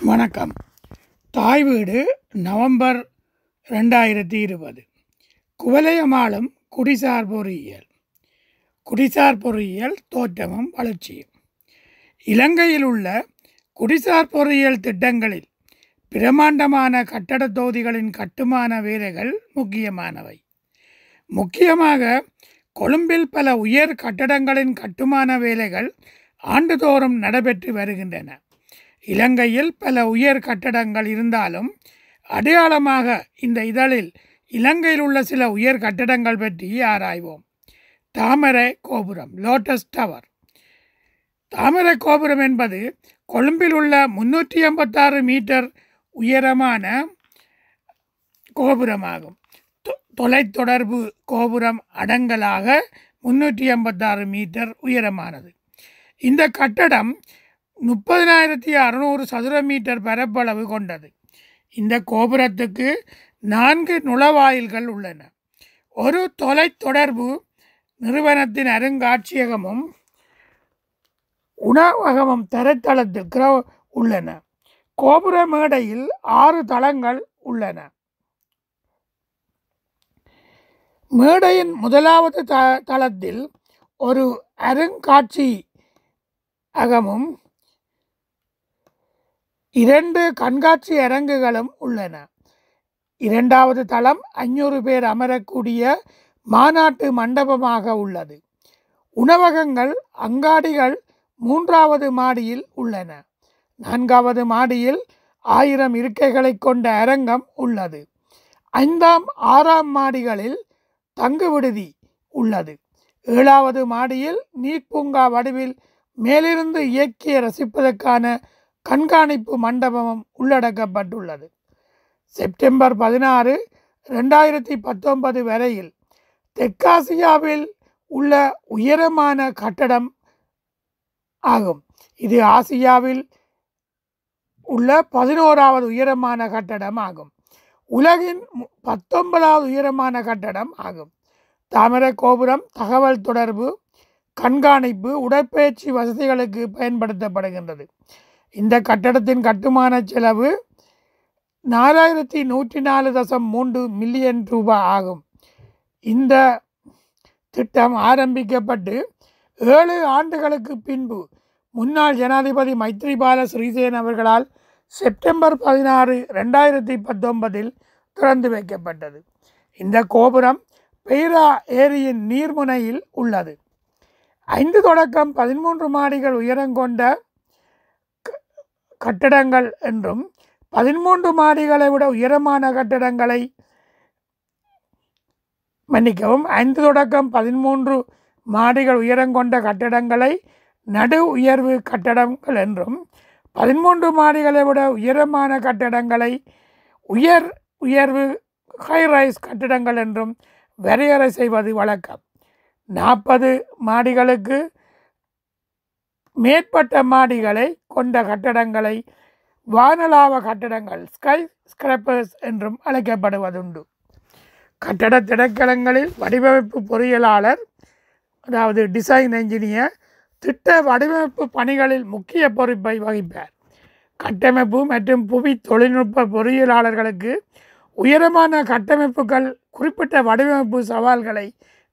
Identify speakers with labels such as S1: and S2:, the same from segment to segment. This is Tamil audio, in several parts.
S1: வணக்கம். தாய் வீடு நவம்பர் ரெண்டாயிரத்தி இருபது. குவலயமாலும் குடிசார் பொறியியல். குடிசார் பொறியியல் தோற்றமும் வளர்ச்சியும். இலங்கையில் உள்ள குடிசார் பொறியியல் திட்டங்களில் பிரமாண்டமான கட்டடத் தொகுதிகளின் கட்டுமான வேலைகள் முக்கியமானவை. முக்கியமாக கொழும்பில் பல உயர் கட்டடங்களின் கட்டுமான வேலைகள் ஆண்டுதோறும் நடைபெற்று வருகின்றன. இலங்கையில் பல உயர் கட்டடங்கள் இருந்தாலும் அடையாளமாக இந்த இதழில் இலங்கையில் உள்ள சில உயர் கட்டடங்கள் பற்றி ஆராய்வோம். தாமரை கோபுரம் லோட்டஸ் டவர் தாமரை கோபுரம் என்பது கொழும்பில் உள்ள முன்னூற்றி எண்பத்தாறு மீட்டர் உயரமான கோபுரமாகும். தொ- தொலைத்தொடர்பு கோபுரம் அடங்கலாக முன்னூற்றி எண்பத்தாறு மீட்டர் உயரமானது. இந்த கட்டடம் முப்பதினாயிரத்தி அறுநூறு சதுர மீட்டர் பரப்பளவு கொண்டது. இந்த கோபுரத்துக்கு நான்கு நுழைவாயில்கள் உள்ளன. ஒரு தொலைத்தொடர்பு நிறுவனத்தின் அருங்காட்சியகமும் உணவகமும் தரைத்தளத்துக்கு உள்ளன. கோபுர மேடையில் ஆறு தளங்கள் உள்ளன. மேடையின் முதலாவது த தளத்தில் ஒரு அருங்காட்சி அகமும் இரண்டு கண்காட்சி அரங்குகளும் உள்ளன. இரண்டாவது தளம் ஐநூறு பேர் அமரக்கூடிய மாநாட்டு மண்டபமாக உள்ளது. உணவகங்கள் அங்காடிகள் மூன்றாவது மாடியில் உள்ளன. நான்காவது மாடியில் ஆயிரம் இருக்கைகளை கொண்ட அரங்கம் உள்ளது. ஐந்தாம் ஆறாம் மாடிகளில் தங்கு விடுதி உள்ளது. ஏழாவது மாடியில் நீர்ப்பூங்கா வடிவில் மேலிருந்து இயக்கிய ரசிப்பதற்கான கண்காணிப்பு மண்டபமும் உள்ளடக்கப்பட்டுள்ளது. செப்டம்பர் பதினாறு ரெண்டாயிரத்தி பத்தொன்பது வரையில் தெற்காசியாவில் உள்ள உயரமான கட்டடம் ஆகும். இது ஆசியாவில் உள்ள பதினோராவது உயரமான கட்டடம் ஆகும். உலகின் மு- பத்தொன்பதாவது உயரமான கட்டடம் ஆகும். தாமர கோபுரம் தகவல் தொடர்பு கண்காணிப்பு உடற்பயிற்சி வசதிகளுக்கு பயன்படுத்தப்படுகின்றது. இந்த கட்டடத்தின் கட்டுமான செலவு நாலாயிரத்தி நூற்றி நாலு தசம் மூன்று மில்லியன் ரூபாய் ஆகும். இந்த திட்டம் ஆரம்பிக்கப்பட்டு ஏழு ஆண்டுகளுக்கு பின்பு முன்னாள் ஜனாதிபதி மைத்ரிபால ஸ்ரீசேன் அவர்களால் செப்டம்பர் பதினாறு ரெண்டாயிரத்தி பத்தொன்பதில் திறந்து வைக்கப்பட்டது. இந்த கோபுரம் பெய்ரா ஏரியின் நீர்முனையில் உள்ளது. ஐந்து தொடக்கம் பதிமூன்று மாடிகள் உயரம் கொண்ட கட்டடங்கள் என்றும் பதிமூன்று மாடிகளை விட உயரமான கட்டடங்களை மன்னிக்கவும் ஐந்து தொடக்கம் பதிமூன்று மாடிகள் உயரம் கொண்ட கட்டடங்களை நடு உயர்வு கட்டடங்கள் என்றும் பதிமூன்று மாடிகளை விட உயரமான கட்டடங்களை உயர் உயர்வு ஹைரைஸ் கட்டிடங்கள் என்றும் வரையறை செய்வது வழக்கம். நாற்பது மாடிகளுக்கு மேற்பட்ட மாடிகளை கொண்ட கட்டடங்களை வானலாவ கட்டடங்கள் ஸ்கை ஸ்கிரப்பர்ஸ் என்றும் அழைக்கப்படுவதுண்டு. கட்டட திடக்கலங்களில் வடிவமைப்பு பொறியியலாளர் அதாவது டிசைன் என்ஜினியர் திட்ட வடிவமைப்பு பணிகளில் முக்கிய பொறுப்பை வகிப்பார். கட்டமைப்பு மற்றும் புவி தொழில்நுட்ப பொறியியலாளர்களுக்கு உயரமான கட்டமைப்புகள் குறிப்பிட்ட வடிவமைப்பு சவால்களை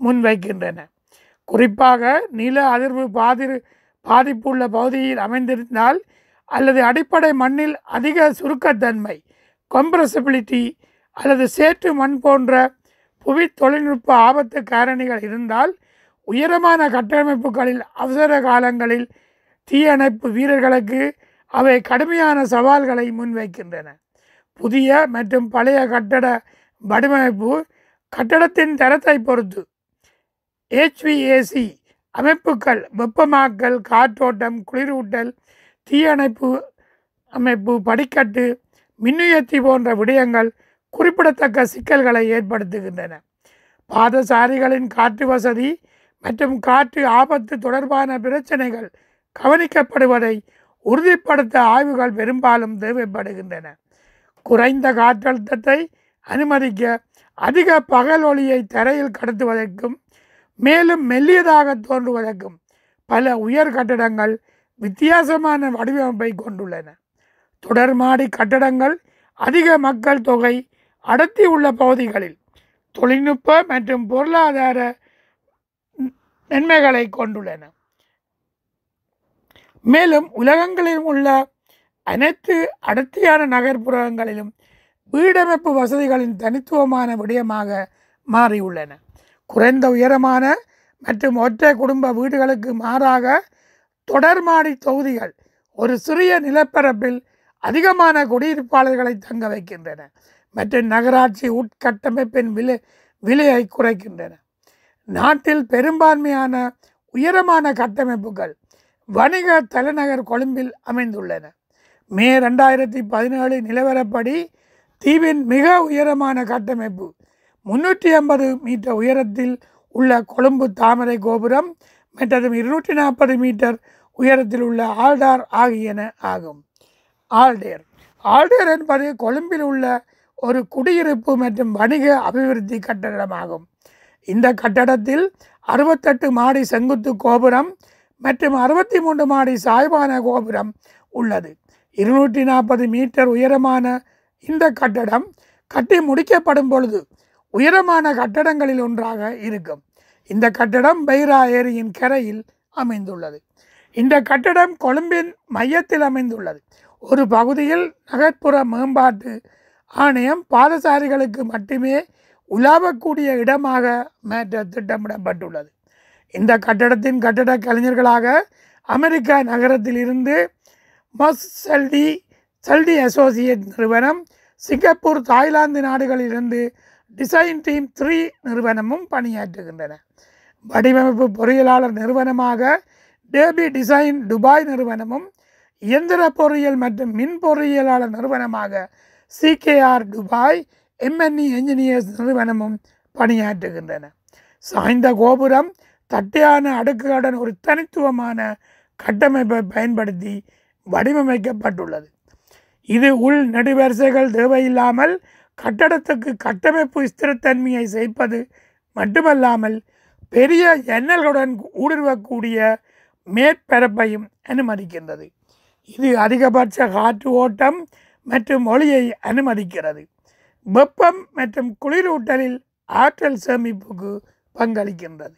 S1: முன்வைக்கின்றன. குறிப்பாக நில அதிர்வு பாதிரு பாதிப்புள்ள பகுதியில் அமைந்திருந்தால் அல்லது அடிப்படை மண்ணில் அதிக சுருக்கத்தன்மை கம்ப்ரசிபிலிட்டி அல்லது சேற்று மண் போன்ற புவி தொழில்நுட்ப ஆபத்து காரணிகள் இருந்தால் உயரமான கட்டமைப்புகளில் அவசர காலங்களில் தீயணைப்பு வீரர்களுக்கு அவை கடுமையான சவால்களை முன்வைக்கின்றன. புதிய மற்றும் பழைய கட்டட வடிவமைப்பு கட்டடத்தின் தரத்தை பொறுத்து ஹெச்விஏசி அமைப்புகள் வெப்பமாக்கல் காற்றோட்டம் குளிரூட்டல் தீயணைப்பு அமைப்பு படிக்கட்டு மின்னுயர்த்தி போன்ற விடயங்கள் குறிப்பிடத்தக்க சிக்கல்களை ஏற்படுத்துகின்றன. பாதசாரிகளின் காற்று வசதி மற்றும் காற்று ஆபத்து தொடர்பான பிரச்சனைகள் கவனிக்கப்படுவதை உறுதிப்படுத்த ஆய்வுகள் பெரும்பாலும் தேவைப்படுகின்றன. குறைந்த காற்றழுத்தத்தை அனுமதிக்க அதிக பகல் ஒளியை தரையில் கடத்துவதற்கும் மேலும் மெல்லியதாக தோன்றுவதற்கும் பல உயர் கட்டடங்கள் வித்தியாசமான வடிவமைப்பை கொண்டுள்ளன. தொடர்மாடி கட்டடங்கள் அதிக மக்கள் தொகை அடர்த்தி உள்ள பகுதிகளில் தொழில்நுட்ப மற்றும் பொருளாதார நன்மைகளை கொண்டுள்ளன. மேலும் உலகங்களில் உள்ள அனைத்து அடர்த்தியான நகர்ப்புறங்களிலும் வீடமைப்பு வசதிகளின் தனித்துவமான விடயமாக மாறியுள்ளன. குறைந்த உயரமான மற்றும் ஒற்றை குடும்ப வீடுகளுக்கு மாறாக தொடர்மாடி தொகுதிகள் ஒரு சிறிய நிலப்பரப்பில் அதிகமான குடியிருப்பாளர்களை தங்க வைக்கின்றன மற்றும் நகராட்சி உட்கட்டமைப்பின் விலை விலையை குறைக்கின்றன. நாட்டில் பெரும்பான்மையான உயரமான கட்டமைப்புகள் வணிக தலைநகர் கொழும்பில் அமைந்துள்ளன. மே ரெண்டாயிரத்தி பதினேழு நிலவரப்படி தீவின் மிக உயரமான கட்டமைப்பு முன்னூற்றி ஐம்பது மீட்டர் உயரத்தில் உள்ள கொழும்பு தாமரை கோபுரம் மற்றும் இருநூற்றி நாற்பது மீட்டர் உயரத்தில் உள்ள ஆல்டார் ஆகியன ஆகும். ஆல்டேர். ஆல்டேர் என்பது கொழும்பில் உள்ள ஒரு குடியிருப்பு மற்றும் வணிக அபிவிருத்தி கட்டடமாகும். இந்த கட்டடத்தில் அறுபத்தெட்டு மாடி செங்குத்து கோபுரம் மற்றும் அறுபத்தி மூன்று மாடி சாய்வான கோபுரம் உள்ளது. இருநூற்றி நாற்பது மீட்டர் உயரமான இந்த கட்டடம் கட்டி முடிக்கப்படும் பொழுது உயரமான கட்டடங்களில் ஒன்றாக இருக்கும். இந்த கட்டடம் பைரா ஏரியின் கரையில் அமைந்துள்ளது. இந்த கட்டடம் கொழும்பின் மையத்தில் அமைந்துள்ளது. ஒரு பகுதியில் நகர்ப்புற மேம்பாட்டு ஆணையம் பாதசாரிகளுக்கு மட்டுமே உலாவக்கூடிய இடமாக மாற்ற திட்டமிடப்பட்டுள்ளது. இந்த கட்டடத்தின் கட்டட கலைஞர்களாக அமெரிக்கா நகரத்தில் இருந்து மஸ் செல்டி செல்டி அசோசியேட் நிறுவனம் சிங்கப்பூர் தாய்லாந்து நாடுகளிலிருந்து டிசைன் டீம் த்ரீ நிறுவனமும் பணியாற்றுகின்றன. வடிவமைப்பு பொறியியலாளர் நிறுவனமாக டேபி டிசைன் துபாய் நிறுவனமும் இயந்திர பொறியியல் மற்றும் மின் பொறியியலாளர் நிறுவனமாக சிகேஆர் துபாய் எம்என்இ என்ஜினியர்ஸ் நிறுவனமும் பணியாற்றுகின்றன. சாய்ந்த கோபுரம் தட்டையான அடுக்குகளுடன் ஒரு தனித்துவமான கட்டமைப்பை பயன்படுத்தி வடிவமைக்கப்பட்டுள்ளது. இது உள் நெடுவரிசைகள் தேவையில்லாமல் கட்டடத்துக்கு கட்டமைப்பு ஸ்திரத்தன்மையை சேர்ப்பது மட்டுமல்லாமல் பெரிய எண்ணல்களுடன் ஊடுருவக்கூடிய மேற்பரப்பையும் அனுமதிக்கின்றது. இது அதிகபட்ச காற்று ஓட்டம் மற்றும் ஒளியை அனுமதிக்கிறது. வெப்பம் மற்றும் குளிரூட்டலில் ஆற்றல் சேமிப்புக்கு பங்களிக்கின்றது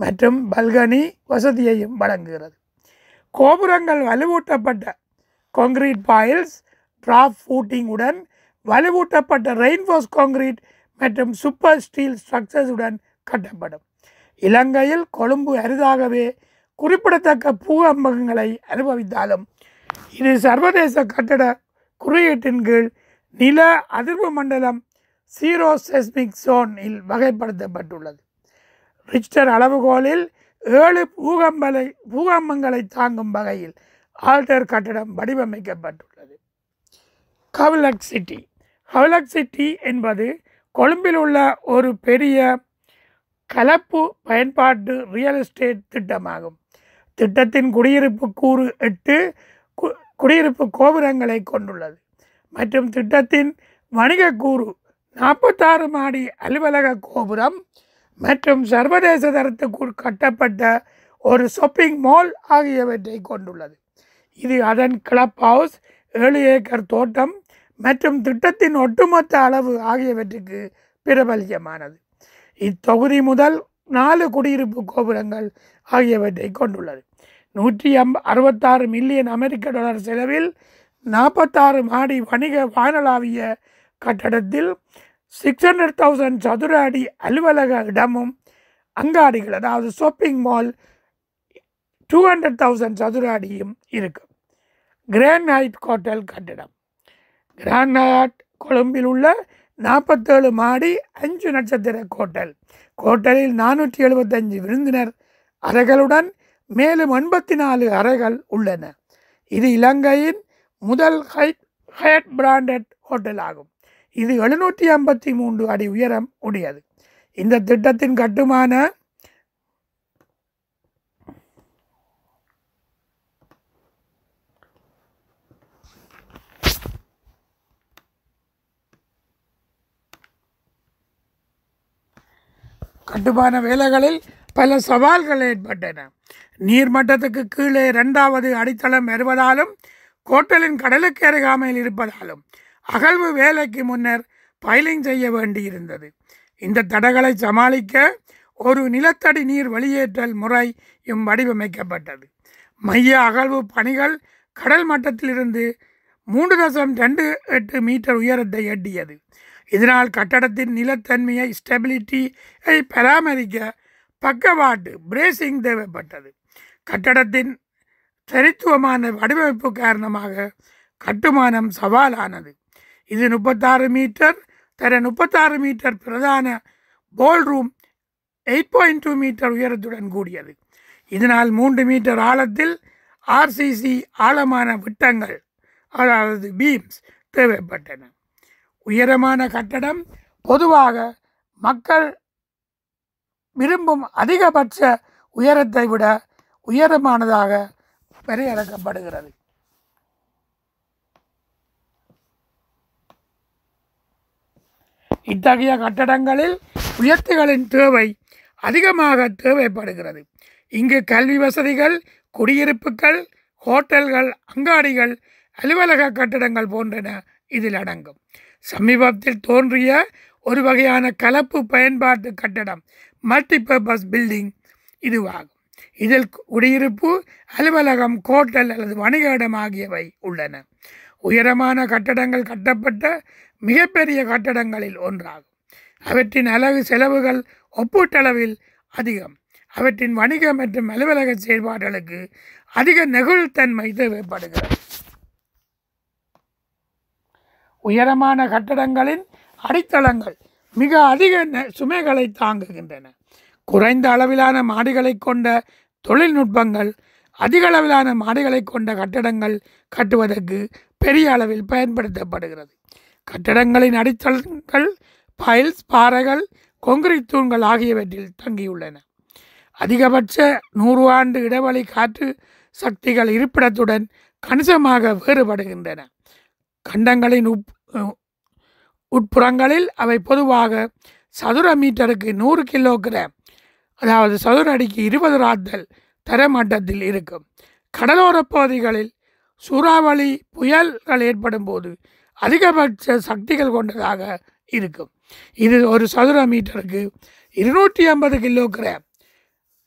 S1: மற்றும் பல்கனி வசதியையும் வழங்குகிறது. கோபுரங்கள் வலுவூட்டப்பட்ட கான்கிரீட் பாயில்ஸ் டிராப் ஃபூட்டிங்குடன் வலுவூட்டப்பட்ட ரெயின்ஃபோர்ஸ் காங்கிரீட் மற்றும் சூப்பர் ஸ்டீல் ஸ்ட்ரக்சர்ஸுடன் கட்டப்படும். இலங்கையில் கொழும்பு அரிதாகவே குறிப்பிடத்தக்க பூகம்பங்களை அனுபவித்தாலும் இது சர்வதேச கட்டட குறியீட்டின் கீழ் நில அதிர்வு மண்டலம் சீரோ செஸ்மிக் சோனில் வகைப்படுத்தப்பட்டுள்ளது. ரிச்டர் அளவுகோலில் ஏழு பூகம்பலை பூகம்பங்களை தாங்கும் வகையில் ஆல்டர் கட்டடம் வடிவமைக்கப்பட்டுள்ளது. கவ்லக் சிட்டி கவலக் சிட்டி என்பது கொழும்பில் உள்ள ஒரு பெரிய கலப்பு பயன்பாட்டு ரியல் எஸ்டேட் திட்டமாகும். திட்டத்தின் குடியிருப்பு கூறு எட்டு கு- குடியிருப்பு கோபுரங்களை கொண்டுள்ளது. மற்றும் திட்டத்தின் வணிக கூறு நாற்பத்தாறு மாடி அலுவலக கோபுரம் மற்றும் சர்வதேச தரத்துக்கு கட்டப்பட்ட ஒரு ஷாப்பிங் மால் ஆகியவற்றை கொண்டுள்ளது. இது அதன் கிளப் ஹவுஸ் ஏழு ஏக்கர் தோட்டம் மற்றும் திட்டத்தின் ஒட்டுமொத்த அளவு ஆகியவற்றுக்கு பிரபல்யமானது. இத்தொகுதி முதல் நாலு குடியிருப்பு கோபுரங்கள் ஆகியவற்றை கொண்டுள்ளது. நூற்றி அம்ப அறுபத்தாறு மில்லியன் அமெரிக்க டாலர் செலவில் நாற்பத்தாறு மாடி வணிக வானளாவிய கட்டடத்தில் சிக்ஸ் ஹண்ட்ரட் தௌசண்ட் சதுர அடி அலுவலக இடமும் அங்காடிகள் அதாவது shopping mall two hundred thousand சதுர அடியும் இருக்கும் கிராண்ட் ஹைட் ஹோட்டல் கட்டிடம். கிராண்ட் கொழும்பில் உள்ள நாற்பத்தேழு மாடி அஞ்சு நட்சத்திர ஹோட்டல் ஹோட்டலில் நானூற்றி எழுபத்தஞ்சு விருந்தினர். அறைகளுடன் மேலும் எண்பத்தி நாலு அறைகள் உள்ளன. இது இலங்கையின் முதல் ஹைட் ஹயட் பிராண்டட் ஹோட்டல் ஆகும். இது எழுநூற்றி ஐம்பத்தி மூன்று அடி உயரம் உடையது. இந்த திட்டத்தின் கட்டுமான கட்டுமான வேலைகளில் பல சவால்கள் ஏற்பட்டன. நீர்மட்டத்துக்கு கீழே இரண்டாவது அடித்தளம் வருவதாலும் கோட்டலின் கடலுக்கு அருகாமையில் இருப்பதாலும் அகழ்வு வேலைக்கு முன்னர் பைலிங் செய்ய வேண்டியிருந்தது. இந்த தடைகளை சமாளிக்க ஒரு நிலத்தடி நீர் வெளியேற்றல் முறையும் வடிவமைக்கப்பட்டது. மைய அகழ்வு பணிகள் கடல் மட்டத்திலிருந்து மூன்று தசம் ரெண்டு எட்டு மீட்டர் உயரத்தை எட்டியது. இதனால் கட்டடத்தின் நிலத்தன்மையை ஸ்டெபிலிட்டியை பராமரிக்க பக்கவாட்டு பிரேசிங் தேவைப்பட்டது. கட்டடத்தின் தனித்துவமான வடிவமைப்பு காரணமாக கட்டுமானம் சவாலானது. இது முப்பத்தாறு மீட்டர் தர முப்பத்தாறு மீட்டர் பிரதான ballroom eight point two metre உயரத்துடன் கூடியது. இதனால் மூன்று மீட்டர் ஆழத்தில் ஆர்சிசி ஆழமான விட்டங்கள் அதாவது பீம்ஸ் தேவைப்பட்டன. உயரமான கட்டடம் பொதுவாக மக்கள் விரும்பும் அதிகபட்ச உயரத்தை விட உயரமானதாக வரையறுக்கப்படுகிறது. இத்தகைய கட்டடங்களில் உயர்த்துகளின் தேவை அதிகமாக தேவைப்படுகிறது. இங்கு கல்வி வசதிகள் குடியிருப்புகள் ஹோட்டல்கள் அங்காடிகள் அலுவலக கட்டடங்கள் போன்றன இதில் அடங்கும். சமீபத்தில் தோன்றிய ஒரு வகையான கலப்பு பயன்பாட்டு கட்டடம் மல்டிபர்பஸ் பில்டிங் இதுவாகும். இதில் குடியிருப்பு அலுவலகம் கோட்டல் அல்லது வணிக இடம் ஆகியவை உள்ளன. உயரமான கட்டடங்கள் கட்டப்பட்ட மிகப்பெரிய கட்டடங்களில் ஒன்றாகும். அவற்றின் அளவு செலவுகள் ஒப்பீட்டளவில் அதிகம். அவற்றின் வணிக மற்றும் அலுவலக செயல்பாடுகளுக்கு அதிக நெகிழ்த்தன்மை தேவைப்படுகிறது. உயரமான கட்டடங்களின் அடித்தளங்கள் மிக அதிக நெ- சுமைகளை தாங்குகின்றன. குறைந்த அளவிலான மாடிகளை கொண்ட தொழில்நுட்பங்கள் அதிக அளவிலான மாடிகளை கொண்ட கட்டடங்கள் கட்டுவதற்கு பெரிய அளவில் பயன்படுத்தப்படுகிறது. கட்டடங்களின் அடித்தளங்கள் பைல்ஸ் பாறைகள் கொங்கிரீட் தூண்கள் ஆகியவற்றில் தங்கியுள்ளன. அதிகபட்ச நூறு ஆண்டு இடைவெளி காற்று சக்திகள் இருப்பிடத்துடன் கணிசமாக வேறுபடுகின்றன. கண்டங்களின் உப் உட்புறங்களில் அவை பொதுவாக சதுர மீட்டருக்கு நூறு கிலோ கிராம் அதாவது சதுர அடிக்கு இருபது ராத்தல் தரமட்டத்தில் இருக்கும். கடலோரப் பகுதிகளில் சூறாவளி புயல்கள் ஏற்படும் போது அதிகபட்ச சக்திகள் கொண்டதாக இருக்கும். இது ஒரு சதுர மீட்டருக்கு இருநூற்றி ஐம்பது கிலோ கிராம்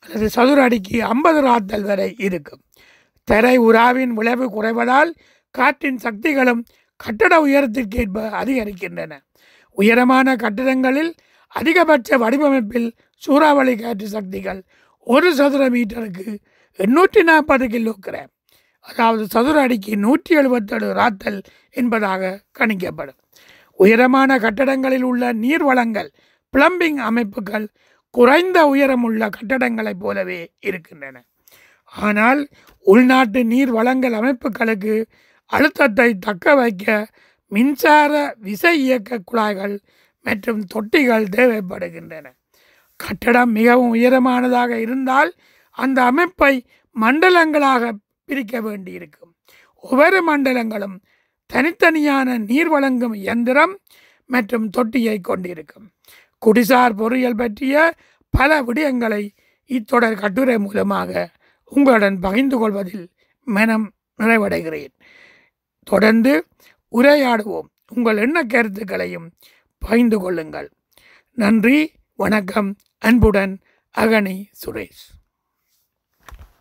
S1: அல்லது சதுர அடிக்கு ஐம்பது ராத்தல் வரை இருக்கும். தரை உராவின் விளைவு குறைவதால் காற்றின் சக்திகளும் கட்டட உயரத்திற்கேற்ப அதிகரிக்கின்றன. உயரமான கட்டிடங்களில் அதிகபட்ச வடிவமைப்பில் சூறாவளி காற்று சக்திகள் ஒரு சதுர மீட்டருக்கு எண்ணூற்றி நாற்பது கிலோகிராம் அதாவது சதுர அடிக்கு நூற்றி எழுபத்தேழு ராத்தல் என்பதாக கணிக்கப்படும். உயரமான கட்டடங்களில் உள்ள நீர் வளங்கள் பிளம்பிங் அமைப்புகள் குறைந்த உயரமுள்ள கட்டடங்களைப் போலவே இருக்கின்றன. ஆனால் உள்நாட்டு நீர் வளங்கள் அமைப்புகளுக்கு அழுத்தத்தை தக்க வைக்க மின்சார விசை இயக்க குழாய்கள் மற்றும் தொட்டிகள் தேவைப்படுகின்றன. கட்டடம் மிகவும் உயரமானதாக இருந்தால் அந்த அமைப்பை மண்டலங்களாக பிரிக்க வேண்டியிருக்கும். ஒவ்வொரு மண்டலங்களும் தனித்தனியான நீர் வழங்கும் இயந்திரம் மற்றும் தொட்டியை கொண்டிருக்கும். குடிசார் பொறியியல் பற்றிய பல விடயங்களை இத்தொடர் கட்டுரை மூலமாக உங்களுடன் பகிர்ந்து கொள்வதில் மனம் நிறைவடைகிறேன். தொடர்ந்து உரையாடுவோம். உங்கள் எண்ண கருத்துக்களையும் பகிர்ந்து கொள்ளுங்கள். நன்றி வணக்கம். அன்புடன் அகனி சுரேஷ்.